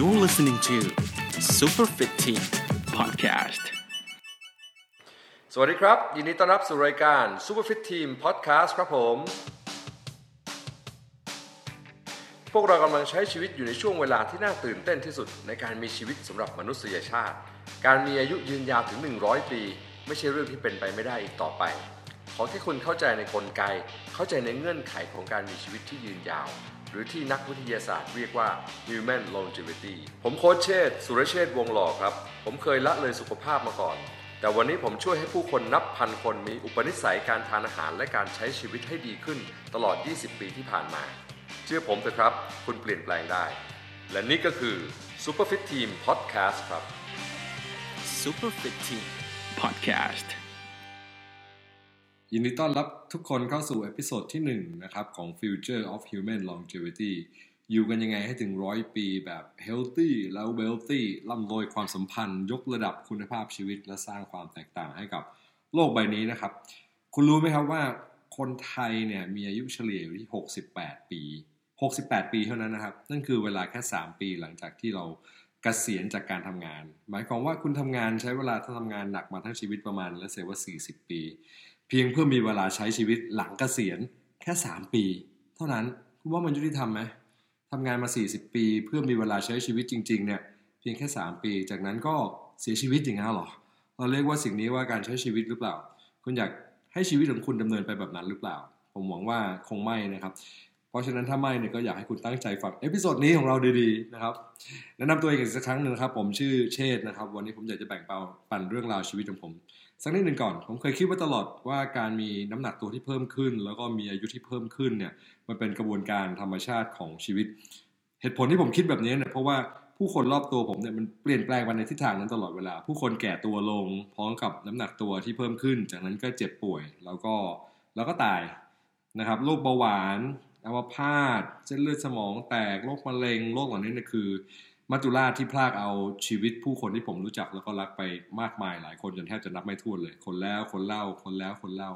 You're listening to Super Fit Team Podcast สวัสดีครับ ยินดีต้อนรับสู่รายการ Super Fit Team Podcast ครับผม พวกเรากำลังใช้ชีวิตอยู่ในช่วงเวลาที่น่าตื่นเต้นที่สุดในการมีชีวิตสำหรับมนุษยชาติ การมีอายุยืนยาวถึง 100 ปี ไม่ใช่เรื่องที่เป็นไปไม่ได้อีกต่อไป ขอที่คุณเข้าใจในกลไก เข้าใจในเงื่อนไขของการมีชีวิตที่ยืนยาว หรือที่นักวิทยาศาสตร์เรียกว่า human longevity ผมโค้ชเชษสุรเชษวงหล่อครับ ผมเคยละเลยสุขภาพมาก่อน แต่วันนี้ผมช่วยให้ผู้คนนับพันคนมีอุปนิสัยการทานอาหารและการใช้ชีวิตให้ดีขึ้นตลอด 20 ปีที่ผ่านมา เชื่อผมเถอะครับ คุณเปลี่ยนแปลงได้ และนี่ก็คือ Superfit Team Podcast ครับ Super Fit Team Podcast ยินดีต้อนรับทุกคนเข้าสู่เอพิโซดที่1นะครับของ Future of Human Longevity อยู่กันยังไงให้ถึงร้อยปีแบบ healthy แล้ว wealthy ร่ำรวยความสัมพันธ์ ยกระดับคุณภาพชีวิต และสร้างความแตกต่างให้กับโลกใบนี้นะครับ คุณรู้ไหมครับว่าคนไทยเนี่ยมีอายุเฉลี่ยอยู่ที่ 68 ปี 68 ปีเท่านั้นนะครับ นั่นคือเวลาแค่ 3 ปีหลังจากที่เราเกษียณจากการทำงาน หมายความว่าคุณทำงานใช้เวลาถ้าทำงานหนักมาทั้งชีวิตประมาณและเสียว่า 40 ปี เพียงเพื่อมีเวลาใช้ชีวิตหลังเกษียณแค่ 3 ปี เท่านั้นคุณว่ามันยุติธรรมไหมทำงานมา 40 ปี เพื่อมีเวลาใช้ชีวิตจริง ๆ เนี่ยเพียงแค่ 3 ปี จากนั้นก็เสียชีวิตอย่างนั้นหรอ เราเรียกว่าสิ่งนี้ว่าการใช้ชีวิตหรือเปล่า คุณอยากให้ชีวิตของคุณดำเนินไปแบบนั้นหรือเปล่า ผมหวังว่าคงไม่นะครับ เพราะฉะนั้นถ้าไม่เนี่ยก็อยากให้คุณตั้งใจฟัง episode นี้ของเราดีๆนะครับ แนะนำตัวเองอีกสักครั้งหนึ่งนะครับ ผมชื่อเชษนะครับ วันนี้ผมอยากจะแบ่งเปาปันเรื่องราวชีวิตของผม สักนิดหนึ่งก่อน ผมเคยคิดว่าตลอดว่าการมีน้ำหนักตัวที่เพิ่มขึ้น แล้วก็มีอายุที่เพิ่มขึ้นเนี่ยมันเป็นกระบวนการธรรมชาติของชีวิต เหตุผลที่ผมคิดแบบนี้เนี่ยเพราะว่าผู้คนรอบตัวผมเนี่ยมันเปลี่ยนแปลงไปในทิศทางนั้นตลอดเวลา ผู้คนแก่ตัวลง พร้อมกับน้ำหนักตัวที่เพิ่มขึ้น จากนั้นก็เจ็บป่วยแล้วก็แล้วก็ตายนะครับโรคเบาหวานอัมพาตเส้นเลือดสมองแตกโรคมะเร็งโรคเหล่านี้เนี่ยคือ มัจจุราชที่พลากเอาชีวิตผู้คนที่ผมรู้จักแล้วก็รักไปมากมายหลายคนจนแทบจะนับไม่ถ้วนเลย คนแล้วคนเล่าคนแล้วคนเล่า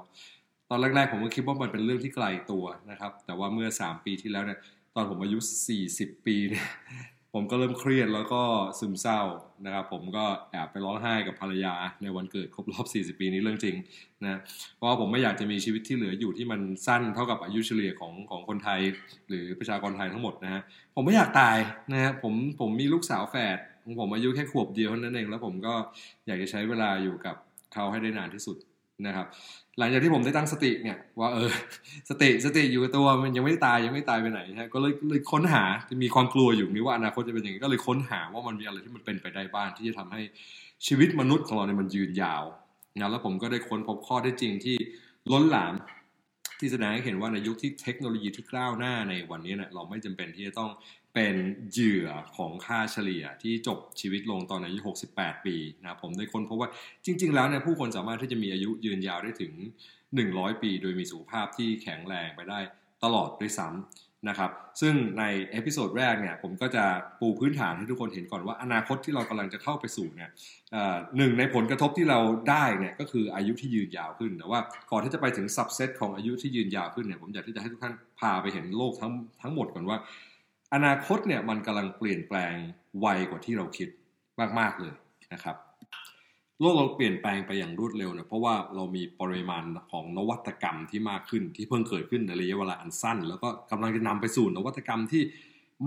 ตอนแรกๆผมก็คิดว่ามันเป็นเรื่องที่ไกลตัวนะครับ แต่ว่าเมื่อ 3 ปีที่แล้วเนี่ยตอนผมอายุ 40 ปีเนี่ย ผมก็เริ่มเครียดแล้วก็ซึมเศร้านะครับ ผมก็แอบไปร้องไห้กับภรรยาในวันเกิดครบรอบ 40 ปีนี้เรื่องจริงนะเพราะว่าผมไม่อยากจะมีชีวิตที่เหลืออยู่ที่มันสั้นเท่ากับอายุเฉลี่ยของของคนไทย หรือประชากรไทยทั้งหมดนะฮะผมไม่อยากตายนะฮะผมผมมีลูกสาวแฝดของผมอายุแค่ขวบเดียวเท่านั้นเอง แล้วผมก็อยากจะใช้เวลาอยู่กับเขาให้ได้นานที่สุดนะครับ หลังจากที่ผมได้ตั้งสติเนี่ยว่าเออสติสติอยู่กับตัวมันยังไม่ตายยังไม่ตายไปไหนฮะก็เลยเลยค้นหาจะมีความกลัวอยู่นี่ว่าอนาคตจะเป็นยังไงก็เลยค้นหาว่ามันมีอะไรที่มันเป็นไปได้บ้างที่จะทำให้ชีวิตมนุษย์ของเราเนี่ยมันยืนยาวนะแล้วผมก็ได้ค้นพบข้อได้จริงที่ล้นหลามที่แสดงให้เห็นว่าในยุคที่เทคโนโลยีที่ก้าวหน้าในวันนี้เนี่ยเราไม่จำเป็นที่จะต้อง เป็นเหยื่อของค่าเฉลี่ยที่จบชีวิตลงตอนอายุ 68 ปีนะผมได้ค้นพบว่าจริง ๆ แล้วเนี่ยผู้คนสามารถที่จะมีอายุยืนยาวได้ถึง 100 ปี โดยมีสุขภาพที่แข็งแรงไปได้ตลอดด้วยซ้ำนะครับ ซึ่งใน episode แรกเนี่ยผมก็จะปูพื้นฐานให้ทุกคนเห็นก่อนว่าอนาคตที่เรากำลังจะเข้าไปสู่เนี่ยหนึ่งในผลกระทบที่เราได้เนี่ยก็คืออายุที่ยืนยาวขึ้น แต่ว่าก่อนที่จะไปถึงซับเซตของอายุที่ยืนยาวขึ้นเนี่ยผมอยากที่จะให้ทุกท่านพาไปเห็นโลกทั้งทั้งหมดก่อนว่า อนาคตเนี่ยมันกำลังเปลี่ยนแปลงไวกว่าที่เราคิดมาก ๆ เลยนะครับ โลกเราเปลี่ยนแปลงไปอย่างรวดเร็วเนี่ยเพราะว่าเรามีปริมาณของนวัตกรรมที่มากขึ้นที่เพิ่งเกิดขึ้นในระยะเวลาอันสั้น แล้วก็กำลังจะนำไปสู่นวัตกรรมที่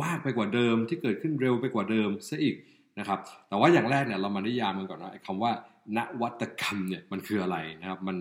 มากไปกว่าเดิมที่เกิดขึ้นเร็วไปกว่าเดิมซะอีกนะครับ แต่ว่าอย่างแรกเนี่ยเรามานิยามมันก่อนว่าคำว่า นวัตกรรมเนี่ยมันคืออะไรนะครับ มัน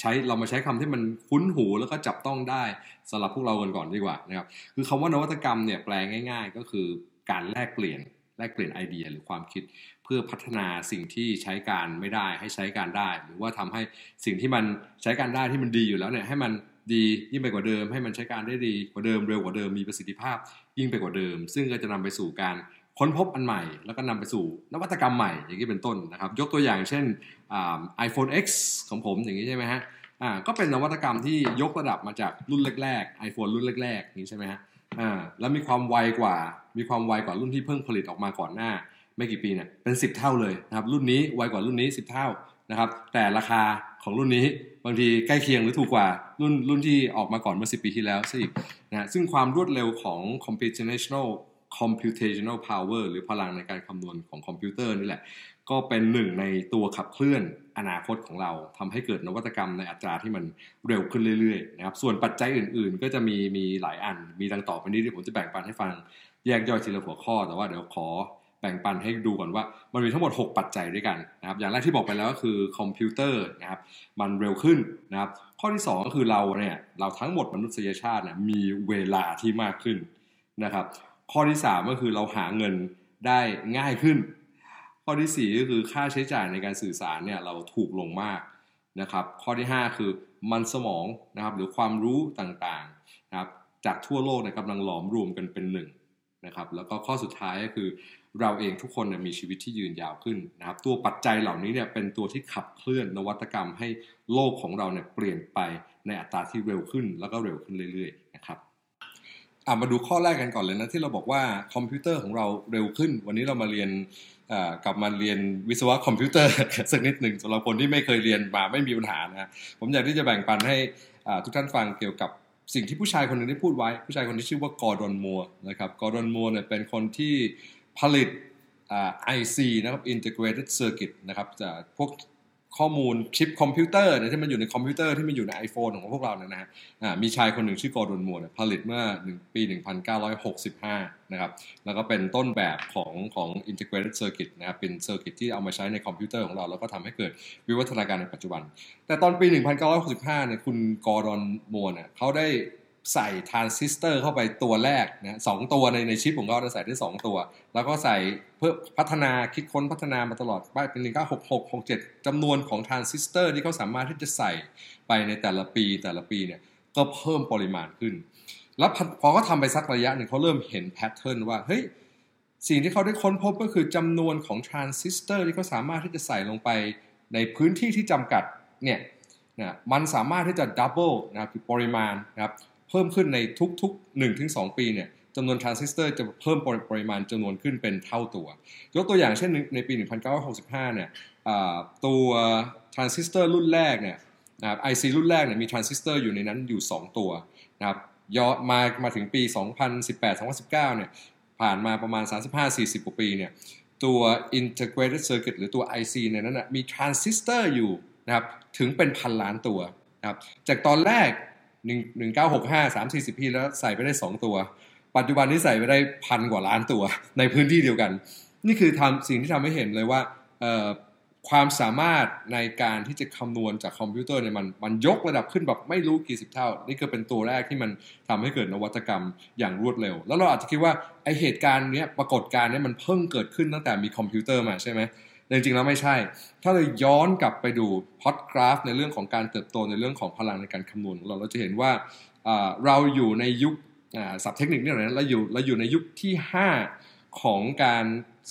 ใช้เรามาใช้คำที่มันคุ้นหูแล้วก็จับต้องได้สำหรับพวกเรากันก่อนดีกว่านะครับ คือคำว่านวัตกรรมเนี่ยแปลง่าย ๆ ก็คือการแลกเปลี่ยนแลกเปลี่ยนไอเดียหรือความคิดเพื่อพัฒนาสิ่งที่ใช้การไม่ได้ให้ใช้การได้ หรือว่าทำให้สิ่งที่มันใช้การได้ที่มันดีอยู่แล้วเนี่ยให้มันดียิ่งไปกว่าเดิม ให้มันใช้การได้ดีกว่าเดิมเร็วกว่าเดิมมีประสิทธิภาพยิ่งไปกว่าเดิม ซึ่งก็จะนำไปสู่การ ค้นพบอันใหม่ แล้วก็นำไปสู่นวัตกรรมใหม่อย่างนี้เป็นต้นนะครับ ยกตัวอย่างเช่นไอโฟน X ของผมอย่างนี้ใช่ไหมฮะอ่าก็เป็นนวัตกรรมที่ยกระดับมาจากรุ่นแรกๆ iPhone รุ่นแรกๆนี้ใช่ไหมฮะอ่าแล้วมีความไวกว่า มีความไวกว่ารุ่นที่เพิ่งผลิตออกมาก่อนหน้า ไม่กี่ปีเนี่ยเป็น 10 เท่าเลยนะครับรุ่นนี้ไวกว่ารุ่นนี้ 10 เท่านะครับแต่ราคาของรุ่นนี้บางทีใกล้เคียงหรือถูกกว่ารุ่นรุ่นที่ออกมาก่อนเมื่อ 10 ปีที่แล้วซะอีกนะซึ่งความรวดเร็วของ computational computational power หรือพลังในการคำนวณของคอมพิวเตอร์นี่แหละ ก็เป็นหนึ่งในตัวขับเคลื่อนอนาคตของเราทำให้เกิดนวัตกรรมในอัตราที่มันเร็วขึ้นเรื่อยๆนะครับส่วนปัจจัยอื่นๆ ก็จะมีมีหลายอัน มีดังต่อไปนี้ที่ผมจะแบ่งปันให้ฟังแยกย่อยทีละหัวข้อ แต่ว่าเดี๋ยวขอแบ่งปันให้ดูก่อนว่ามันมีทั้งหมด 6 ปัจจัยด้วยกันนะครับอย่างแรกที่บอกไปแล้วก็คือคอมพิวเตอร์นะครับมันเร็วขึ้นนะครับข้อที่ 2 ก็คือเราเนี่ยเราทั้งหมดมนุษยชาติเนี่ยมีเวลาที่มากขึ้นนะครับ ข้อที่ 3 ก็คือเราหาเงินได้ง่ายขึ้น ข้อที่ 4 ก็คือค่าใช้จ่ายในการสื่อสารเนี่ยเราถูกลงมากนะครับ ข้อที่ 5 คือมันสมองนะครับหรือความรู้ต่างๆนะครับจากทั่วโลกเนี่ยกำลังหลอมรวมกันเป็นหนึ่งนะครับ แล้วก็ข้อสุดท้ายก็คือเราเองทุกคนมีชีวิตที่ยืนยาวขึ้นนะครับ ตัวปัจจัยเหล่านี้เนี่ยเป็นตัวที่ขับเคลื่อนนวัตกรรมให้โลกของเราเนี่ยเปลี่ยนไปในอัตราที่เร็วขึ้นแล้วก็เร็วขึ้นเรื่อยๆ นะมาดูข้อแรกกันก่อนเลยนะที่เราบอกว่าคอมพิวเตอร์ของเราเร็วขึ้น วันนี้เรามาเรียนกลับมาเรียนวิศวะคอมพิวเตอร์สักนิดหนึ่งสำหรับคนที่ไม่เคยเรียนมาไม่มีปัญหานะผมอยากที่จะแบ่งปันให้ทุกท่านฟังเกี่ยวกับสิ่งที่ผู้ชายคนหนึ่งได้พูดไว้ ผู้ชายคนที่ชื่อว่ากอร์ดอนมัวร์นะครับกอร์ดอนมัวร์เนี่ยเป็นคนที่ผลิต IC นะครับ Integrated Circuit นะครับจะพวก ข้อมูลชิปคอมพิวเตอร์ที่มันอยู่ในคอมพิวเตอร์ที่มันอยู่ใน iPhone ของพวกเราเนี่ยนะฮะมีชายคนหนึ่งชื่อกอร์ดอนมัวร์ผลิตเมื่อปี 1965 นะครับ แล้วก็เป็นต้นแบบของของ Integrated Circuit นะครับ เป็น circuit ที่เอามาใช้ในคอมพิวเตอร์ของเรา แล้วก็ทำให้เกิดวิวัฒนาการในปัจจุบัน แต่ตอนปี 1965 เนี่ยคุณกอร์ดอนมัวร์เนี่ยเขาได้ ใส่ทรานซิสเตอร์เข้าไปตัวแรกนะสองตัวในในชิปของเขาจะใส่ได้2ตัว แล้วก็ใส่เพื่อพัฒนาคิดค้นพัฒนามาตลอดไปเป็น1966 67จำนวนของทรานซิสเตอร์ที่เขาสามารถที่จะใส่ไปในแต่ละปีแต่ละปีเนี่ยก็เพิ่มปริมาณขึ้น แล้วพอเขาทำไปสักระยะหนึ่งเขาเริ่มเห็น pattern ว่าเฮ้ยสิ่งที่เขาได้ค้นพบก็คือจำนวนของทรานซิสเตอร์ที่เขาสามารถที่จะใส่ลงไปในพื้นที่ที่จำกัดเนี่ยนะมันสามารถที่จะ double นะครับปริมาณนะครับ เพิ่มขึ้นในทุกๆ 1-2 ปีเนี่ยจำนวนทรานซิสเตอร์จะเพิ่มปริมาณจำนวนขึ้นเป็นเท่าตัว ยกตัวอย่างเช่นในปี 1965 เนี่ยตัวทรานซิสเตอร์รุ่นแรกเนี่ยนะครับ IC รุ่นแรกเนี่ยมีทรานซิสเตอร์อยู่ในนั้นอยู่ 2 ตัวนะครับย้อนมามาถึงปี 2018-2019 เนี่ยผ่านมาประมาณ 35-40 กว่าปีเนี่ยตัว integrated circuit หรือตัว IC ในนั้นนะมีทรานซิสเตอร์อยู่นะครับถึงเป็นพันล้านตัวนะครับจากตอนแรก หนึ่งหนึ่งเก้าหกห้าสามสี่สิบปีแล้วใส่ไปได้สองตัว ปัจจุบันนี้ใส่ไปได้พันกว่าล้านตัวในพื้นที่เดียวกัน นี่คือทำสิ่งที่ทำให้เห็นเลยว่าความสามารถในการที่จะคำนวณจากคอมพิวเตอร์เนี่ยมันมันยกระดับขึ้นแบบไม่รู้กี่สิบเท่า นี่คือเป็นตัวแรกที่มันทำให้เกิดนวัตกรรมอย่างรวดเร็ว แล้วเราอาจจะคิดว่าไอ้เหตุการณ์เนี้ยปรากฏการณ์เนี้มันเพิ่งเกิดขึ้นตั้งแต่มีคอมพิวเตอร์มาใช่ไหม จริงๆแล้วไม่ใช่ ถ้าเราย้อนกลับไปดูพอดกราฟ ในเรื่องของการเติบโตในเรื่องของพลังในการคำนวณของเราเราจะเห็นว่าเราอยู่ในยุคสับเทคนิคนี่แหละเราอยู่เราอยู่ในยุคที่ 5 ของการ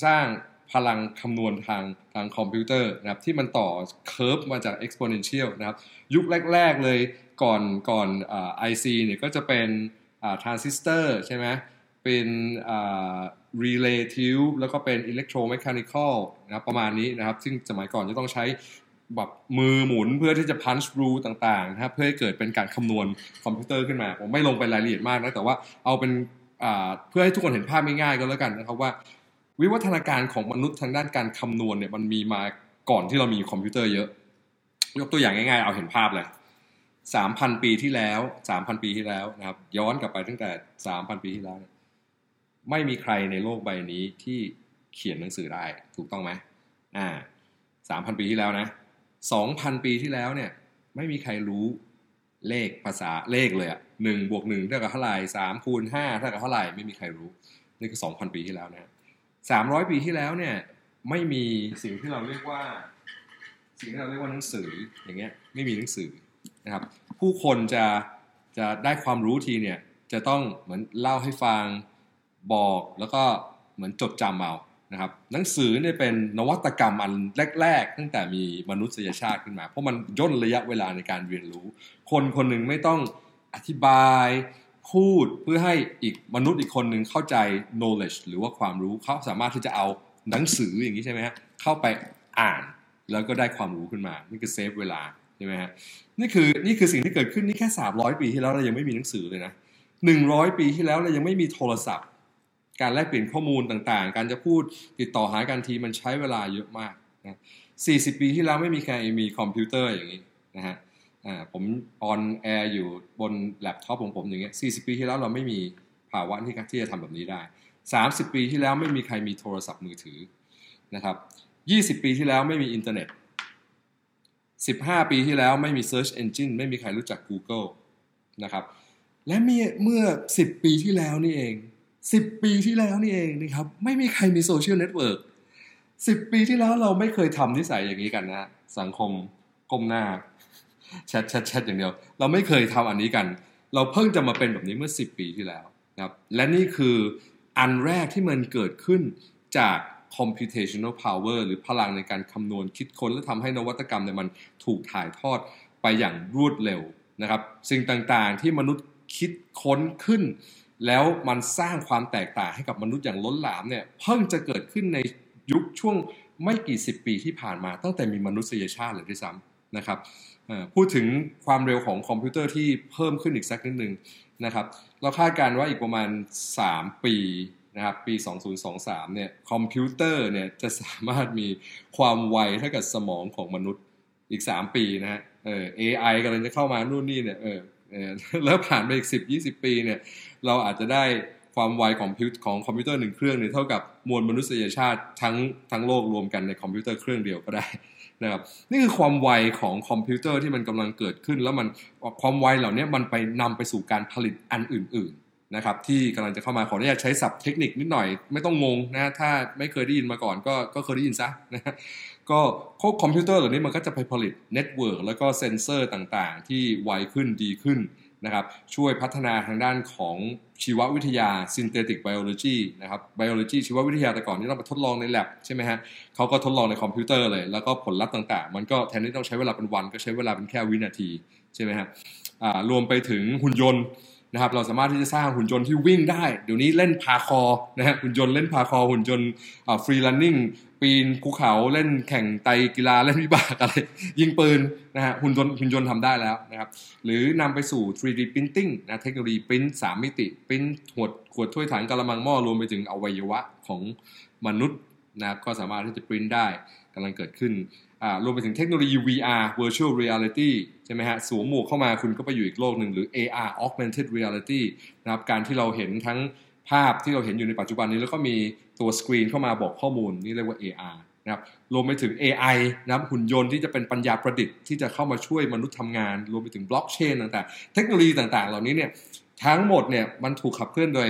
สร้างพลังคำนวณทางทางคอมพิวเตอร์นะครับที่มันต่อ curve มาจาก exponential นะครับยุคแรก ๆเลยก่อนก่อน IC เนี่ยก็จะเป็นทรานซิสเตอร์ใช่ไหมเป็น relay tube แล้วก็เป็น electromechanical นะครับประมาณนี้นะครับ ซึ่งสมัยก่อนจะต้องใช้แบบมือหมุนเพื่อที่จะ punch รูต่างๆนะครับเพื่อให้เกิดเป็นการคำนวณคอมพิวเตอร์ขึ้นมา ผมไม่ลงไปรายละเอียดมากนะแต่ว่าเอาเป็นเพื่อให้ทุกคนเห็นภาพง่ายๆก็แล้วกันนะครับว่า วิวัฒนาการของมนุษย์ทางด้านการคำนวณเนี่ยมันมีมาก่อนที่เรามีคอมพิวเตอร์เยอะ ยกตัวอย่างง่ายๆ เอาเห็นภาพเลยสามพันปีที่แล้วสามพันปีที่แล้วนะครับย้อนกลับไปตั้งแต่สามพันปีที่แล้ว ไม่มีใครในโลกใบนี้ที่เขียนหนังสือได้ถูกต้องไหมอ่าสามพันปีที่แล้วนะสองพันปีที่แล้วเนี่ย ไม่มีใครรู้เลขภาษาเลขเลยอะหนึ่งบวกหนึ่งเท่ากับเท่าไหร่สามคูณห้าเท่ากับเท่าไหร่ไม่มีใครรู้ นี่คือสองพันปีที่แล้วนะสามร้อยปีที่แล้วเนี่ย ไม่มีสิ่งที่เราเรียกว่า สิ่งที่เราเรียกว่าหนังสืออย่างเงี้ย ไม่มีหนังสือนะครับ ผู้คนจะจะได้ความรู้ทีเนี่ย จะต้องเหมือนเล่าให้ฟัง บอกแล้วก็เหมือนจดจำเอานะครับหนังสือเนี่ยเป็นนวัตกรรมอันแรก ๆ ตั้งแต่มีมนุษยชาติขึ้นมา เพราะมันย่นระยะเวลาในการเรียนรู้ คนคนหนึ่งไม่ต้องอธิบายพูดเพื่อให้อีกมนุษย์อีกคนหนึ่งเข้าใจ knowledge หรือว่าความรู้เขาสามารถที่จะเอาหนังสืออย่างนี้ใช่ไหมฮะเข้าไปอ่านแล้วก็ได้ความรู้ขึ้นมา นี่คือ save เวลาใช่ไหมฮะนี่คือนี่คือสิ่งที่เกิดขึ้นนี่แค่ 300 ปีที่แล้วเรายังไม่มีหนังสือเลยนะ100 ปีที่แล้วเรายังไม่มีโทรศัพท์ การแลกเปลี่ยนข้อมูลต่างๆ การจะพูดติดต่อหากันทีมันใช้เวลาเยอะมากนะ40 ปีที่แล้วไม่มีใครมีคอมพิวเตอร์อย่างนี้นะฮะอ่าผม on air อยู่บนแล็ปท็อปของผมอย่างเงี้ย 40 ปีที่แล้วเราไม่มีภาวะที่ที่จะทำแบบนี้ได้ 30 ปีที่แล้วไม่มีใครมีโทรศัพท์มือถือนะครับ 20 ปีที่แล้วไม่มีอินเทอร์เน็ต 15 ปีที่แล้วไม่มี Search Engine ไม่มีใครรู้จัก Google นะครับ และเมื่อ 10 ปีที่แล้วนี่เอง 10 ปีที่แล้วนี่เองนะครับ ไม่มีใครมีโซเชียลเน็ตเวิร์ก10ปีที่แล้วเราไม่เคยทำนิสัยอย่างนี้กันนะสังคมก้มหน้าแชทแชทแชทอย่างเดียว เราไม่เคยทำอันนี้กัน เราเพิ่งจะมาเป็นแบบนี้เมื่อ 10 ปีที่แล้วนะครับและนี่คืออันแรกที่มันเกิดขึ้นจาก computational power หรือพลังในการคำนวณคิดค้น และทำให้นวัตกรรมเนี่ยมันถูกถ่ายทอดไปอย่างรวดเร็วนะครับ สิ่งต่างๆที่มนุษย์คิดค้นขึ้น แล้วมันสร้างความแตกต่างให้กับมนุษย์อย่างล้นหลามเนี่ยเพิ่งจะเกิดขึ้นในยุคช่วงไม่กี่สิบปีที่ผ่านมาตั้งแต่มีมนุษยชาติเลยด้วยซ้ำนะครับพูดถึงความเร็วของคอมพิวเตอร์ที่เพิ่มขึ้นอีกสักนิดหนึ่งนะครับ เราคาดการณ์ว่าอีกประมาณ 3 ปีนะครับปี 2023 เนี่ยคอมพิวเตอร์เนี่ยจะสามารถมีความไวเท่ากับสมองของมนุษย์อีก 3 ปีนะฮะเออ AI กำลังจะเข้ามานู่นนี่เนี่ยเออ แล้วผ่านไปอีก10 20ปีเนี่ยเราอาจจะได้ความไวของของคอมพิวเตอร์หนึ่งเครื่องเนี่ยเท่ากับมวลมนุษยชาติทั้งทั้งโลกรวมกันในคอมพิวเตอร์เครื่องเดียวก็ได้นะครับนี่คือความไวของคอมพิวเตอร์ที่มันกำลังเกิดขึ้น แล้วมันความไวเหล่านี้มันไปนำไปสู่การผลิตอันอื่นๆนะครับที่กำลังจะเข้ามาขออนุญาตใช้ศัพท์เทคนิคนิดหน่อยไม่ต้องงงนะถ้าไม่เคยได้ยินมาก่อนก็ก็เคยได้ยินซะนะ ก็พวกคอมพิวเตอร์เหล่านี้มันก็จะไปผลิต network แล้วก็เซนเซอร์ต่างๆ ที่ไวขึ้นดีขึ้นนะครับช่วยพัฒนาทางด้านของชีววิทยา synthetic biology นะครับ biology ชีววิทยาแต่ก่อนนี่ต้องไปทดลองใน lab ใช่ไหมฮะเขาก็ทดลองในคอมพิวเตอร์เลย แล้วก็ผลลัพธ์ต่างๆ มันก็แทนที่ต้องใช้เวลาเป็นวัน ก็ใช้เวลาเป็นแค่วินาทีใช่ไหมฮะรวมไปถึงหุ่นยนต์ นะครับเราสามารถที่จะสร้างหุ่นยนต์ที่วิ่งได้ เดี๋ยวนี้เล่น parkour นะฮะหุ่นยนต์เล่น parkour หุ่นยนต์ free running ปีนภูเขาเล่นแข่งไตรกีฬาเล่นวิบากอะไรยิงปืนนะฮะหุ่นยนต์หุ่นยนต์ทำได้แล้วนะครับหรือนำไปสู่ 3D printing นะเทคโนโลยีปริ้นสามมิติปริ้นหัวขวดถ้วยถังกระมังหม้อรวมไปถึงอวัยวะของมนุษย์นะก็สามารถที่จะปริ้นได้กำลังเกิดขึ้น รวมไปถึงเทคโนโลยี VR virtual reality ใช่ไหมฮะสวมหมวกเข้ามาคุณก็ไปอยู่อีกโลกหนึ่งหรือ AR augmented reality นะครับการที่เราเห็นทั้งภาพที่เราเห็นอยู่ในปัจจุบันนี้ แล้วก็มีตัวสกรีนเข้ามาบอกข้อมูลนี่เรียกว่า AR นะครับรวมไปถึง AI นะครับหุ่นยนต์ที่จะเป็นปัญญาประดิษฐ์ที่จะเข้ามาช่วยมนุษย์ทำงาน รวมไปถึงบล็อกเชนต่างๆ เทคโนโลยีต่างๆ เหล่านี้เนี่ยทั้งหมดเนี่ยมันถูกขับเคลื่อนโดย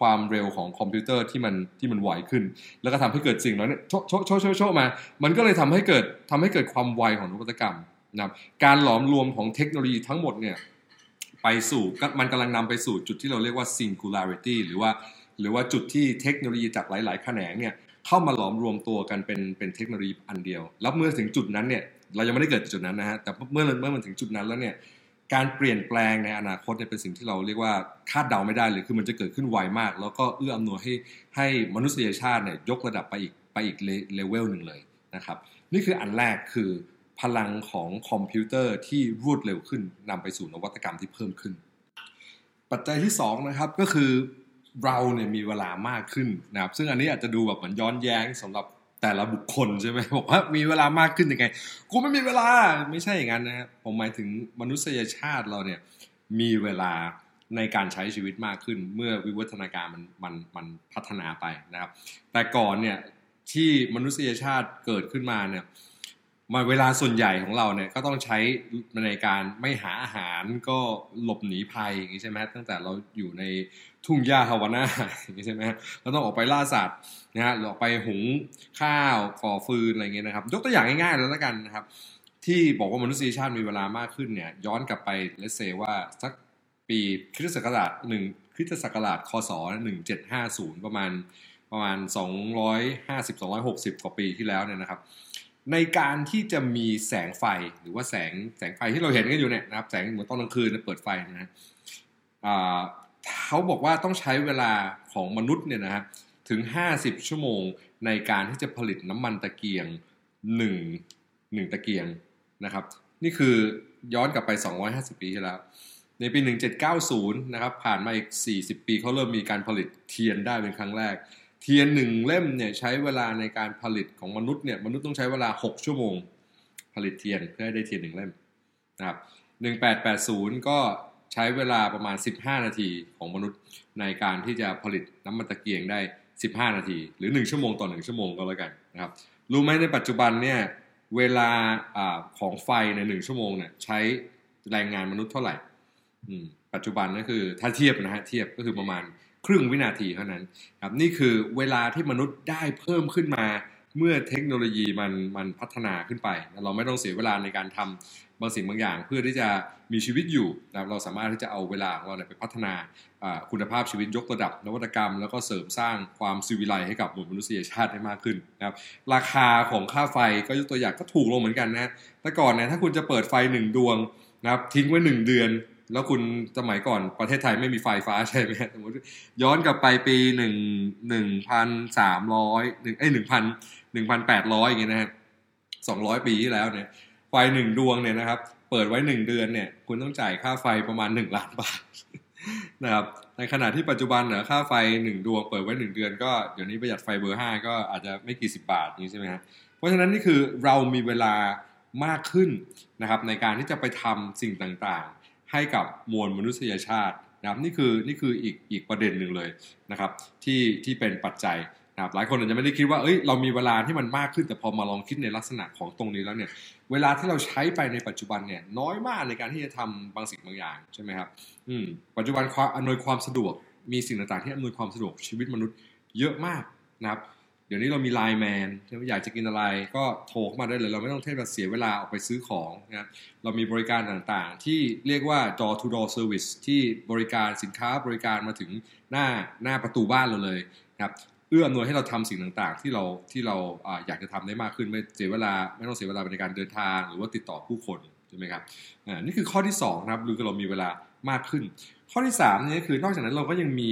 ความเร็วของคอมพิวเตอร์ที่มันที่มันไวขึ้น แล้วก็ทำให้เกิดสิ่งนั้นเนี่ยโชโชโชโชโชมา มันก็เลยทำให้เกิดทำให้เกิดความไวของนวัตกรรมนะครับการหลอมรวมของเทคโนโลยีทั้งหมดเนี่ยไปสู่มันกำลังนำไปสู่จุดที่เราเรียกว่า singularity หรือว่า หรือว่าจุดที่เทคโนโลยีจากหลาย ๆ แขนงเนี่ยเข้ามาหลอมรวมตัวกันเป็นเป็นเทคโนโลยีอันเดียว แล้วเมื่อถึงจุดนั้นเนี่ยเรายังไม่ได้เกิดจุดนั้นนะฮะแต่เมื่อเมื่อมันถึงจุดนั้นแล้วเนี่ย การเปลี่ยนแปลงในอนาคตเนี่ยเป็นสิ่งที่เราเรียกว่าคาดเดาไม่ได้เลยคือมันจะเกิดขึ้นไวมาก แล้วก็เอื้ออำนวยให้ให้มนุษยชาติเนี่ยยกระดับไปอีกไปอีกเลเวลหนึ่งเลยนะครับ นี่คืออันแรกคือพลังของคอมพิวเตอร์ที่รวดเร็วขึ้นนำไปสู่นวัตกรรมที่เพิ่มขึ้น ปัจจัยที่2นะครับก็คือเราเนี่ยมีเวลามากขึ้นนะครับซึ่งอันนี้อาจจะดูแบบเหมือนย้อนแย้งสำหรับ แต่ละบุคคลใช่ไหมบอกว่ามีเวลามากขึ้นยังไง กูไม่มีเวลาไม่ใช่อย่างนั้นนะครับผมหมายถึงมนุษยชาติเราเนี่ยมีเวลาในการใช้ชีวิตมากขึ้น เมื่อวิวัฒนาการมันมันมันพัฒนาไปนะครับ แต่ก่อนเนี่ยที่มนุษยชาติเกิดขึ้นมาเนี่ยมาเวลาส่วนใหญ่ของเราเนี่ยก็ต้องใช้ในการไม่หาอาหารก็หลบหนีภัยอย่างนี้ใช่ไหมตั้งแต่เราอยู่ในทุ่งหญ้าฮาวาน่าอย่างนี้ใช่ไหมเราต้องออกไปล่าสัตว์ นะฮะออกไปหุงข้าวก่อฟืนอะไรเงี้ยนะครับ ยกตัวอย่างง่ายๆแล้วล้วกันนะครับ ที่บอกว่ามนุษยชาติมีเวลามากขึ้นเนี่ย ย้อนกลับไปเลเซว่าสักปีคริสตศักราชหนึ่งคริสตศักราชคศหนึ่งเจ็ดห้าศูนย์ประมาณประมาณสองร้อยห้าสิบสองร้อยหกสิบกว่าปีที่แล้วเนี่ยนะครับ ในการที่จะมีแสงไฟหรือว่าแสงแสงไฟที่เราเห็นกันอยู่เนี่ยนะครับ แสงเหมือนตอนกลางคืนเปิดไฟนะฮะเขาบอกว่าต้องใช้เวลาของมนุษย์เนี่ยนะฮะ ถึง 50 ชั่วโมงในการที่จะผลิตน้ำมันตะเกียง 1 1 ตะเกียงนะครับ นี่คือย้อนกลับไป 250 ปีที่แล้ว ในปี 1790 นะครับ ผ่านมาอีก 40 ปีเขาเริ่มมีการผลิตเทียนได้เป็นครั้งแรก เทียนหนึ่งเล่มเนี่ยใช้เวลาในการผลิตของมนุษย์เนี่ยมนุษย์ต้องใช้เวลา 6 ชั่วโมง ผลิตเทียนเพื่อให้ได้เทียนหนึ่งเล่มนะครับ 1880 ก็ใช้เวลาประมาณ 15 นาทีของมนุษย์ในการที่จะผลิตน้ำมันตะเกียงได้ 15 นาที หรือ 1 ชั่วโมงต่อ 1 ชั่วโมงก็แล้วกันนะครับรู้ไหมในปัจจุบันเนี่ยเวลาอของไฟในหนึ่งชั่วโมงเนี่ยใช้แรงงานมนุษย์เท่าไหร่ปัจจุบันก็คือถ้าเทียบนะฮะเทียบก็คือประมาณครึ่งวินาทีเท่านั้นครับนี่คือเวลาที่มนุษย์ได้เพิ่มขึ้นมา เมื่อเทคโนโลยีมันมันพัฒนาขึ้นไป เราไม่ต้องเสียเวลาในการทำ บางสิ่งบางอย่าง เพื่อที่จะมีชีวิตอยู่นะเราสามารถที่จะเอาเวลาของเราไปพัฒนาคุณภาพชีวิตยกระดับนวัตกรรม แล้วก็เสริมสร้างความสิวิไลให้กับมนุษยชาติได้มากขึ้นนะครับราคาของค่าไฟก็ยกตัวอย่างก็ถูกลงเหมือนกันนะแต่ก่อนเนี่ยถ้าคุณจะเปิดไฟหนึ่งดวงนะครับทิ้งไว้หนึ่งเดือนแล้วคุณสมัยก่อนประเทศไทยไม่มีไฟฟ้าใช่ไหมสมมติย้อนกลับไปปีหนึ่งหนึ่งพันสามร้อยหนึ่งเอ้ยหนึ่งพันหนึ่งพันแปดร้อยอย่างเงี้ยนะฮะสองร้อยปีที่แล้วเนี่ย ไฟหนึ่งดวงเนี่ยนะครับ เปิดไว้หนึ่งเดือนเนี่ย คุณต้องจ่ายค่าไฟประมาณหนึ่งล้านบาทนะครับ ในขณะที่ปัจจุบันเนี่ยค่าไฟหนึ่งดวง เปิดไว้หนึ่งเดือนก็เดี๋ยวนี้ประหยัดไฟเบอร์ห้าก็อาจจะไม่กี่สิบบาทนี้ใช่ไหมครับเพราะฉะนั้นนี่คือเรามีเวลามากขึ้นนะครับในการที่จะไปทำสิ่งต่างๆ ให้กับมวลมนุษยชาตินะครับนี่คือนี่คืออีกอีกประเด็นหนึ่งเลยนะครับที่ที่เป็นปัจจัยนะครับหลายคนอาจจะไม่ได้คิดว่าเอ้ยเรามีเวลาที่มันมากขึ้นแต่พอมาลองคิดในลักษณะของตรงนี้แล้วเนี่ย เวลาที่เราใช้ไปในปัจจุบันเนี่ยน้อยมากในการที่จะทำบางสิ่งบางอย่างใช่ไหมครับอืมปัจจุบันความอำนวยความสะดวก มีสิ่งต่างๆที่อำนวยความสะดวกชีวิตมนุษย์เยอะมากนะครับเดี๋ยวนี้เรามีไลน์แมนอยากจะกินอะไรก็โทรเข้ามาได้เลย เราไม่ต้องเทเสียเวลาออกไปซื้อของนะครับเรามีบริการต่างๆ ที่เรียกว่า door to door service ที่บริการสินค้าบริการมาถึงหน้าหน้าประตูบ้านเราเลยนะครับ เอื้ออำนวยให้เราทำสิ่งต่างๆ ที่เราที่เราอยากจะทำได้มากขึ้นไม่เสียเวลาไม่ต้องเสียเวลาในการเดินทาง หรือว่าติดต่อผู้คนใช่ไหมครับอ่านี่คือข้อที่2นะครับคือเรามีเวลามากขึ้น ข้อที่3นี่คือนอกจากนั้นเราก็ยังมี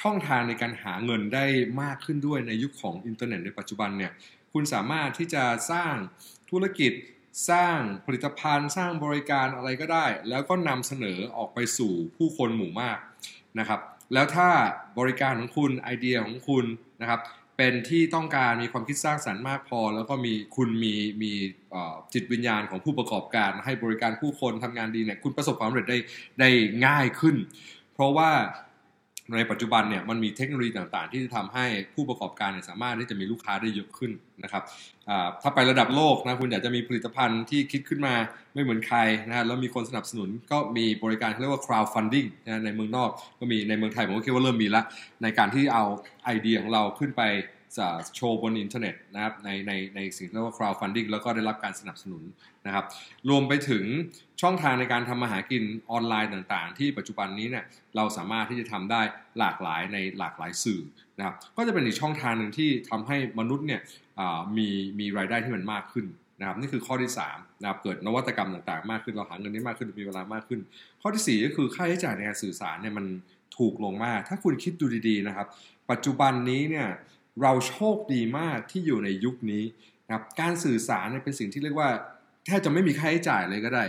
ช่องทางในการหาเงินได้มากขึ้นด้วยในยุคของอินเทอร์เน็ตในปัจจุบันเนี่ยคุณสามารถที่จะสร้างธุรกิจสร้างผลิตภัณฑ์ สร้างบริการอะไรก็ได้ แล้วก็นำเสนอออกไปสู่ผู้คนหมู่มากนะครับ แล้วถ้าบริการของคุณไอเดียของคุณนะครับเป็นที่ต้องการมีความคิดสร้างสรรค์มากพอ แล้วก็มีคุณมีมีจิตวิญญาณของผู้ประกอบการ ให้บริการผู้คนทำงานดีเนี่ยคุณประสบความสำเร็จได้ได้ง่ายขึ้น เพราะว่า ในปัจจุบันเนี่ยมันมีเทคโนโลยีต่างๆ ที่จะทำให้ผู้ประกอบการเนี่ยสามารถที่จะมีลูกค้าได้เยอะขึ้นนะครับถ้าไประดับโลกนะคุณอยากจะมีผลิตภัณฑ์ที่คิดขึ้นมาไม่เหมือนใครนะแล้วมีคนสนับสนุนก็มีบริการเรียกว่า crowdfunding นะในเมืองนอกก็มีในเมืองไทยผมก็คิดว่าเริ่มมีละในการที่เอาไอเดียของเราขึ้นไป โชว์บนอินเทอร์เน็ตนะครับในในในสิ่งที่เรียกว่า crowdfunding แล้วก็ได้รับการสนับสนุนนะครับ รวมไปถึงช่องทางในการทำมาหากินออนไลน์ต่างๆ ที่ปัจจุบันนี้เนี่ยเราสามารถที่จะทำได้หลากหลายในหลากหลายสื่อนะครับก็จะเป็นอีกช่องทางหนึ่งที่ทำให้มนุษย์เนี่ยมีมีรายได้ที่มันมากขึ้นนะครับนี่คือข้อที่3นะครับเกิดนวัตกรรมต่างๆ มากขึ้นเราหาเงินได้มากขึ้นมีเวลามากขึ้น ข้อที่ 4 ก็คือค่าใช้จ่ายในการสื่อสารเนี่ยมันถูกลงมาก ถ้าคุณคิดดูดีๆนะครับ ปัจจุบันนี้เนี่ย เราโชคดีมากที่อยู่ในยุคนี้นะครับการสื่อสารเป็นสิ่งที่เรียกว่าแทบจะไม่มีค่าใช้จ่ายเลยก็ได้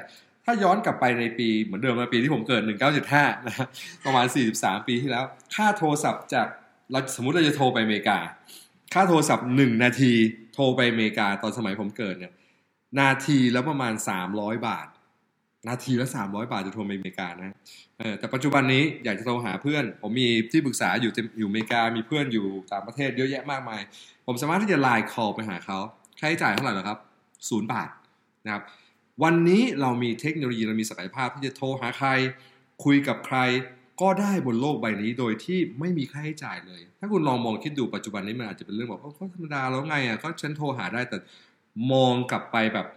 ถ้าย้อนกลับไปในปีเหมือนเดิมในปีที่ผมเกิด 1975 นะประมาณ 43 ปีที่แล้ว ค่าโทรศัพท์จากเราสมมติเราจะโทรไปอเมริกา ค่าโทรศัพท์ 1 นาทีโทรไปอเมริกาตอนสมัยผมเกิดเนี่ยนาทีแล้วประมาณ 300 บาท นาทีละ 300 บาทจะโทรไปอเมริกานะเออแต่ปัจจุบันนี้อยากจะโทรหาเพื่อน ผมมีที่ปรึกษาอยู่อยู่อเมริกา มีเพื่อนอยู่ต่างประเทศเยอะแยะมากมาย ผมสามารถที่จะไลน์คอลไปหาเขาค่าใช้จ่ายเท่าไหร่หรอครับศูนย์บาทนะครับ วันนี้เรามีเทคโนโลยีเรามีศักยภาพที่จะโทรหาใคร คุยกับใครก็ได้บนโลกใบนี้โดยที่ไม่มีค่าใช้จ่ายเลย ถ้าคุณลองมองคิดดูปัจจุบันนี้มันอาจจะเป็นเรื่องแบบก็ธรรมดาแล้วไงอะก็ฉันโทรหาได้แต่มองกลับไปแบบ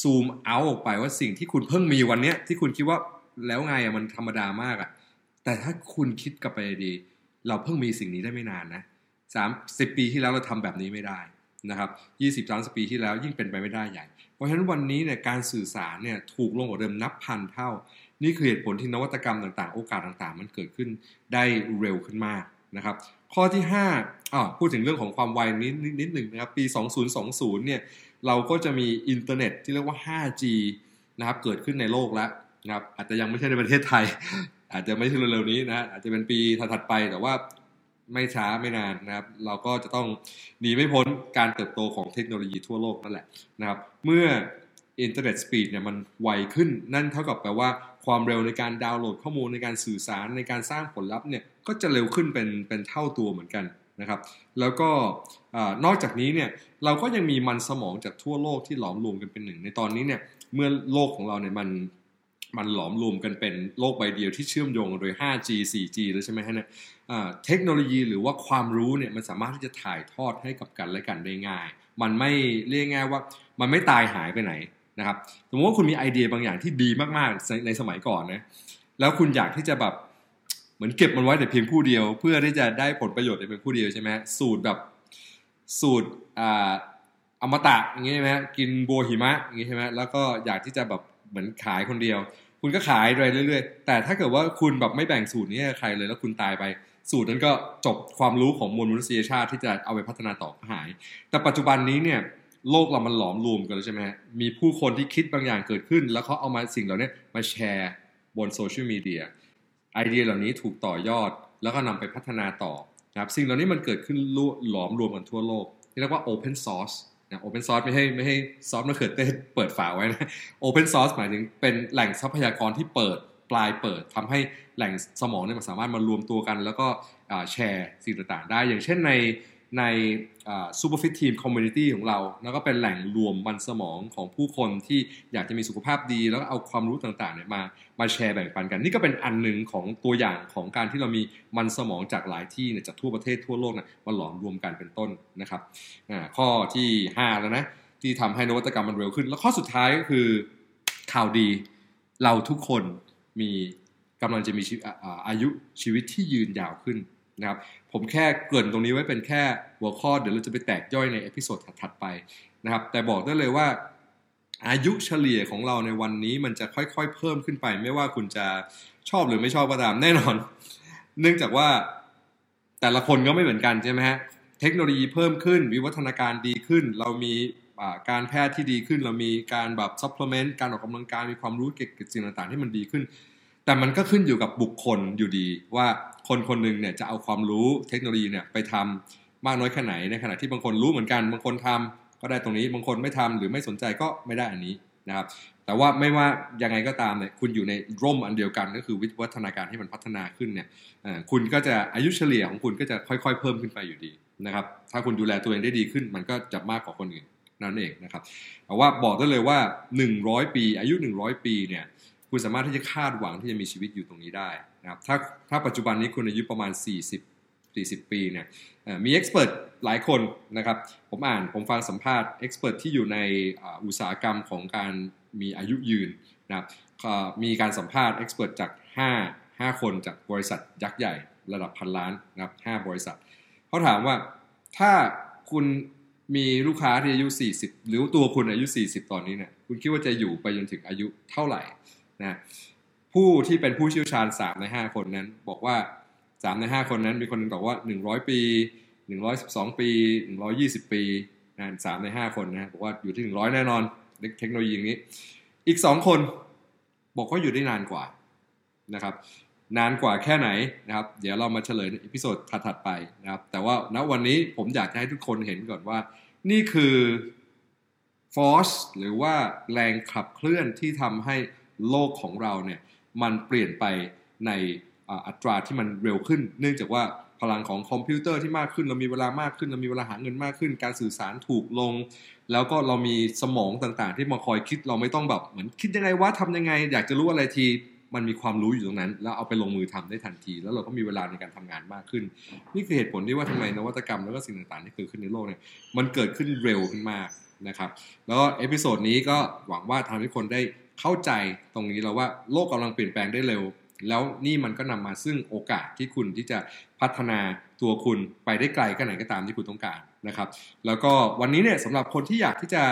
ซูมเอาออกไปว่าสิ่งที่คุณเพิ่งมีวันเนี้ยที่คุณคิดว่าแล้วไงอะมันธรรมดามากอะแต่ถ้าคุณคิดกลับไปดี เราเพิ่งมีสิ่งนี้ได้ไม่นานนะสามสิบปีที่แล้วเราทำแบบนี้ไม่ได้นะครับยี่สิบสามสิบปีที่แล้วยิ่งเป็นไปไม่ได้ใหญ่ เพราะฉะนั้นวันนี้เนี่ยการสื่อสารเนี่ยถูกลงกว่าเดิมนับพันเท่า นี่คือเหตุผลที่นวัตกรรมต่างๆ โอกาสต่างๆ มันเกิดขึ้นได้เร็วขึ้นมากนะครับ ข้อที่5อ่าพูดถึงเรื่องของความไวนิดนิดหนึ่งนะครับ ปี 2020 เนี่ย เราก็จะมีอินเทอร์เน็ตที่เรียกว่า 5G นะครับเกิดขึ้นในโลกแล้วนะครับอาจจะยังไม่ใช่ในประเทศไทย อาจจะไม่ใช่เร็วๆนี้นะอาจจะเป็นปีถัดๆไปแต่ว่าไม่ช้าไม่นานนะครับ เราก็จะต้องหนีไม่พ้นการเติบโตของเทคโนโลยีทั่วโลกนั่นแหละนะครับ เมื่อ internet speed เนี่ยมันไวขึ้นนั่นเท่ากับแปลว่าความเร็วในการดาวน์โหลดข้อมูลในการสื่อสารในการสร้างผลลัพธ์เนี่ยก็จะเร็วขึ้นเป็นเป็นเท่าตัวเหมือนกัน นะครับแล้วก็นอกจากนี้เนี่ยเราก็ยังมีมันสมองจากทั่วโลกที่หลอมรวมกันเป็นหนึ่ง ในตอนนี้เนี่ยเมื่อโลกของเราเนี่ยมันมันหลอมรวมกันเป็นโลกใบเดียวที่เชื่อมโยงโดย 5G 4G แล้วใช่ไหมฮะเนี่ยเทคโนโลยีหรือว่าความรู้เนี่ยมันสามารถที่จะถ่ายทอดให้กับกันและกันได้ง่าย มันไม่เรียกง่ายว่ามันไม่ตายหายไปไหนนะครับ สมมติว่าคุณมีไอเดียบางอย่างที่ดีมากๆในสมัยก่อนนะ แล้วคุณอยากที่จะแบบ เหมือนเก็บมันไว้แต่เพียงผู้เดียว เพื่อที่จะได้ผลประโยชน์แต่เพียงผู้เดียวใช่ไหมสูตรแบบสูตรอ่าอมตะอย่างงี้ใช่ไหมกินบัวหิมะอย่างงี้ใช่ไหมแล้วก็อยากที่จะแบบเหมือนขายคนเดียว คุณก็ขายไปเรื่อยๆ แต่ถ้าเกิดว่าคุณแบบไม่แบ่งสูตรนี้ใครเลยแล้วคุณตายไป สูตรนั้นก็จบความรู้ของมวลมนุษยชาติที่จะเอาไปพัฒนาต่อหาย แต่ปัจจุบันนี้เนี่ยโลกเรามันหลอมรวมกันแล้วใช่ไหมมีผู้คนที่คิดบางอย่างเกิดขึ้น แล้วเขาเอามาสิ่งเหล่านี้มาแชร์บนโซเชียลมีเดีย ไอเดียเหล่านี้ถูกต่อยอด แล้วก็นำไปพัฒนาต่อนะครับสิ่งเหล่านี้มันเกิดขึ้นหลอมรวมกันทั่วโลกที่เรียกว่า Open Source นะ Open Source ไม่ให้ไม่ให้ซอฟต์มะเขือเทศเปิดฝาไว้นะ Open Source หมายถึงเป็นแหล่งทรัพยากรที่เปิดปลายเปิดทำให้แหล่งสมองเนี่ยมันสามารถมารวมตัวกัน แล้วก็แชร์สิ่งต่างๆ ได้ อย่างเช่นในใน SuperFit Team community ของเรา แล้วก็เป็นแหล่งรวมมันสมองของผู้คนที่อยากจะมีสุขภาพดี แล้วก็เอาความรู้ต่างๆเนี่ยมามาแชร์แบ่งปันกัน นี่ก็เป็นอันหนึ่งของตัวอย่างของการที่เรามีมันสมองจากหลายที่เนี่ยจากทั่วประเทศทั่วโลกเนี่ยมาหลอมรวมกันเป็นต้นนะครับข้อที่ 5 แล้วนะที่ทำให้นวัตกรรมมันเร็วขึ้น แล้วข้อสุดท้ายก็คือข่าวดี เราทุกคนมีกำลังจะมีอายุชีวิตที่ยืนยาวขึ้น นะครับผมแค่เกริ่นตรงนี้ไว้เป็นแค่หัวข้อเดี๋ยวเราจะไปแตกย่อยใน episode ถัดๆไปนะครับแต่บอกได้เลยว่าอายุเฉลี่ยของเราในวันนี้มันจะค่อยๆเพิ่มขึ้นไป ไม่ว่าคุณจะชอบหรือไม่ชอบก็ตามแน่นอน เนื่องจากว่าแต่ละคนก็ไม่เหมือนกันใช่ไหมฮะเทคโนโลยีเพิ่มขึ้น วิวัฒนาการดีขึ้น เรามีการแพทย์ที่ดีขึ้น เรามีการแบบ supplement การออกกำลังกายมีความรู้เกี่ยวกับสิ่งต่างๆที่มันดีขึ้น แต่มันก็ขึ้นอยู่กับบุคคลอยู่ดี ว่าคนคนหนึ่งเนี่ยจะเอาความรู้เทคโนโลยีเนี่ยไปทำมากน้อยแค่ไหนในขณะที่บางคนรู้เหมือนกัน บางคนทำก็ได้ตรงนี้บางคนไม่ทำหรือไม่สนใจก็ไม่ได้อันนี้นะครับ แต่ว่าไม่ว่ายังไงก็ตามเนี่ยคุณอยู่ในร่มอันเดียวกันก็คือวิวัฒนาการที่มันพัฒนาขึ้นเนี่ยคุณก็จะอายุเฉลี่ยของคุณก็จะค่อย ๆ เพิ่มขึ้นไปอยู่ดีนะครับ ถ้าคุณดูแลตัวเองได้ดีขึ้น มันก็จะมากกว่าคนอื่นนั่นเองนะครับแต่ว่าบอกได้เลยว่า 100 ปี อายุ 100 ปีเนี่ย คุณสามารถที่จะคาดหวังที่จะมีชีวิตอยู่ตรงนี้ได้นะครับถ้าถ้าปัจจุบันนี้คุณอายุประมาณ 40 40 ปีเนี่ยมีเอ็กซ์เพรสหลายคนนะครับผมอ่านผมฟังสัมภาษณ์เอ็กซ์เพรสที่อยู่ในอุตสาหกรรมของการมีอายุยืนนะครับมีการสัมภาษณ์เอ็กซ์เพรสจาก 5 5 คนจากบริษัทยักษ์ใหญ่ระดับพันล้านนะครับ5บริษัทเขาถามว่าถ้าคุณมีลูกค้าที่อายุ 40 หรือตัวคุณอายุ 40 ตอนนี้เนี่ยคุณคิดว่าจะอยู่ไปจนถึงอายุเท่าไหร่ นะผู้ที่เป็นผู้เชี่ยวชาญ 3 ใน 5 คนนั้น บอกว่า 3 ใน 5 คนนั้นมีคนนึงบอกว่า 100 ปี 112 ปี 120 ปีนะสามใน 5 คนนะบอกว่าอยู่ที่ 100 แน่นอนเทคโนโลยีอย่างนี้ อีก 2 คนบอกว่าอยู่ได้นานกว่านะครับนานกว่าแค่ไหนนะครับ เดี๋ยวเรามาเฉลยในอีพิโซดถัดๆไปนะครับ แต่ว่าณวันนี้ผมอยากจะให้ทุกคนเห็นก่อนว่า นี่คือforce หรือว่าแรงขับเคลื่อนที่ทำให้ โลกของเราเนี่ยมันเปลี่ยนไปในอัตราที่มันเร็วขึ้น เนื่องจากว่าพลังของคอมพิวเตอร์ที่มากขึ้น เรามีเวลามากขึ้น เรามีเวลาหาเงินมากขึ้น การสื่อสารถูกลง แล้วก็เรามีสมองต่างๆ ที่มาคอยคิดเราไม่ต้องแบบเหมือนคิดยังไงว่าทำยังไง อยากจะรู้อะไรทีมันมีความรู้อยู่ตรงนั้น แล้วเอาไปลงมือทำได้ทันที แล้วเราก็มีเวลาในการทำงานมากขึ้น นี่คือเหตุผลที่ว่าทำไมนวัตกรรมแล้วก็สิ่งต่างๆที่เกิดขึ้นในโลกเนี่ยมันเกิดขึ้นเร็วขึ้นมากนะครับ แล้ว episode นี้ก็หวังว่าทำให้คนได้ เข้าใจตรงนี้แล้วว่าโลกกำลังเปลี่ยนแปลงได้เร็ว แล้วนี่มันก็นำมาซึ่งโอกาสที่คุณที่จะพัฒนาตัวคุณไปได้ไกลแค่ไหนก็ตามที่คุณต้องการนะครับ แล้วก็วันนี้เนี่ยสำหรับคนที่อยากที่จะ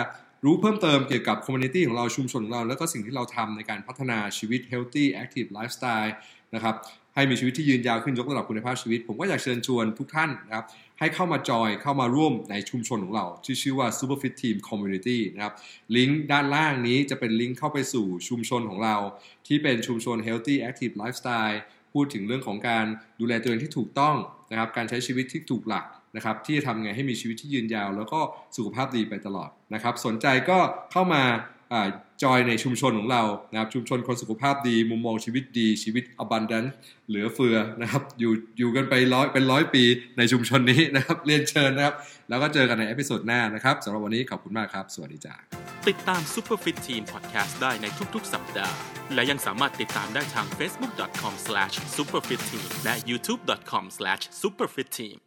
รู้เพิ่มเติมเกี่ยวกับ community ของเราชุมชนของเรา แล้วก็สิ่งที่เราทำในการพัฒนาชีวิต healthy active lifestyle นะครับ ให้มีชีวิตที่ยืนยาวขึ้นยกระดับคุณภาพชีวิต ผมก็อยากเชิญชวนทุกท่านนะครับให้เข้ามาจอยเข้ามาร่วมในชุมชนของเรา ที่ชื่อว่า Superfit Team Community นะครับลิงก์ด้านล่างนี้จะเป็นลิงก์เข้าไปสู่ชุมชนของเรา ที่เป็นชุมชน Healthy Active Lifestyle พูดถึงเรื่องของการดูแลตัวเองที่ถูกต้องนะครับการใช้ชีวิตที่ถูกหลักนะครับที่จะทำไงให้มีชีวิตที่ยืนยาว แล้วก็สุขภาพดีไปตลอดนะครับสนใจก็เข้ามา จอยในชุมชนของเรานะครับชุมชนคนสุขภาพดี มุมมองชีวิตดี ชีวิต abundant เหลือเฟือนะครับอยู่อยู่กันไปร้อยเป็นร้อยปีในชุมชนนี้นะครับเรียนเชิญนะครับ แล้วก็เจอกันในเอพิโซดหน้านะครับสำหรับวันนี้ขอบคุณมากครับ สวัสดีจ้าติดตาม Superfit Team Podcast ได้ในทุกๆ สัปดาห์ และยังสามารถติดตามได้ทาง facebook.com/superfitteam และ youtube.com/superfitteam